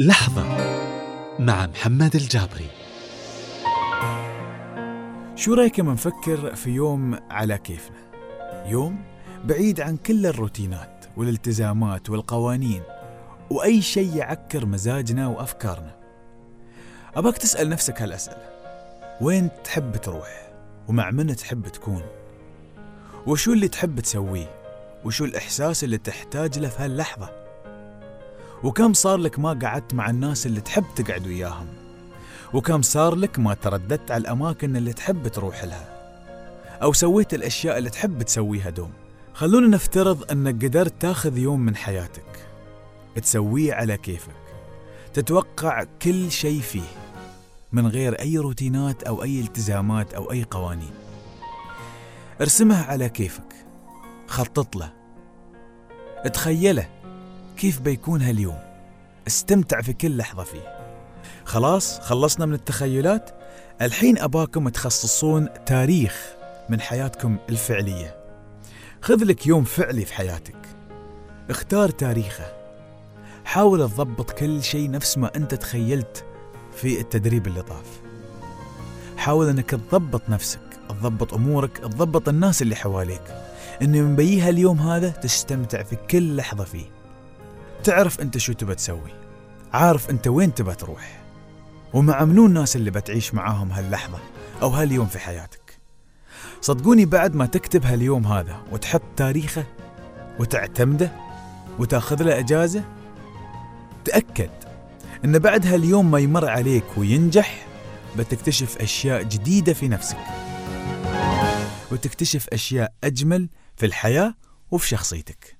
لحظة مع محمد الجابري. شو رأيك لما نفكر في يوم على كيفنا؟ يوم بعيد عن كل الروتينات والالتزامات والقوانين وأي شيء يعكر مزاجنا وأفكارنا. أباك تسأل نفسك هالأسئلة. وين تحب تروح؟ ومع من تحب تكون؟ وشو اللي تحب تسويه؟ وشو الإحساس اللي تحتاج له في هاللحظة؟ وكم صار لك ما قعدت مع الناس اللي تحب تقعد وياهم؟ وكم صار لك ما ترددت على الأماكن اللي تحب تروح لها؟ أو سويت الأشياء اللي تحب تسويها دوم؟ خلونا نفترض أنك قدرت تاخذ يوم من حياتك. تسويه على كيفك. تتوقع كل شيء فيه. من غير أي روتينات أو أي التزامات أو أي قوانين. ارسمها على كيفك. خطط له. تخيله. كيف بيكون هاليوم؟ استمتع في كل لحظة فيه. خلاص خلصنا من التخيلات؟ الحين أباكم تخصصون تاريخ من حياتكم الفعلية. خذ لك يوم فعلي في حياتك. اختار تاريخه. حاول تضبط كل شيء نفس ما أنت تخيلت في التدريب اللي طاف. حاول أنك تضبط نفسك تضبط أمورك تضبط الناس اللي حواليك. أن من بيها اليوم هذا تستمتع في كل لحظة فيه. تعرف أنت شو تبى تسوي. عارف أنت وين تبى تروح. ومع منو الناس اللي بتعيش معاهم هاللحظة أو هاليوم في حياتك. صدقوني بعد ما تكتب هاليوم هذا وتحط تاريخه وتعتمده وتأخذ له إجازة تأكد إن بعد هاليوم ما يمر عليك وينجح بتكتشف أشياء جديدة في نفسك. وتكتشف أشياء أجمل في الحياة وفي شخصيتك.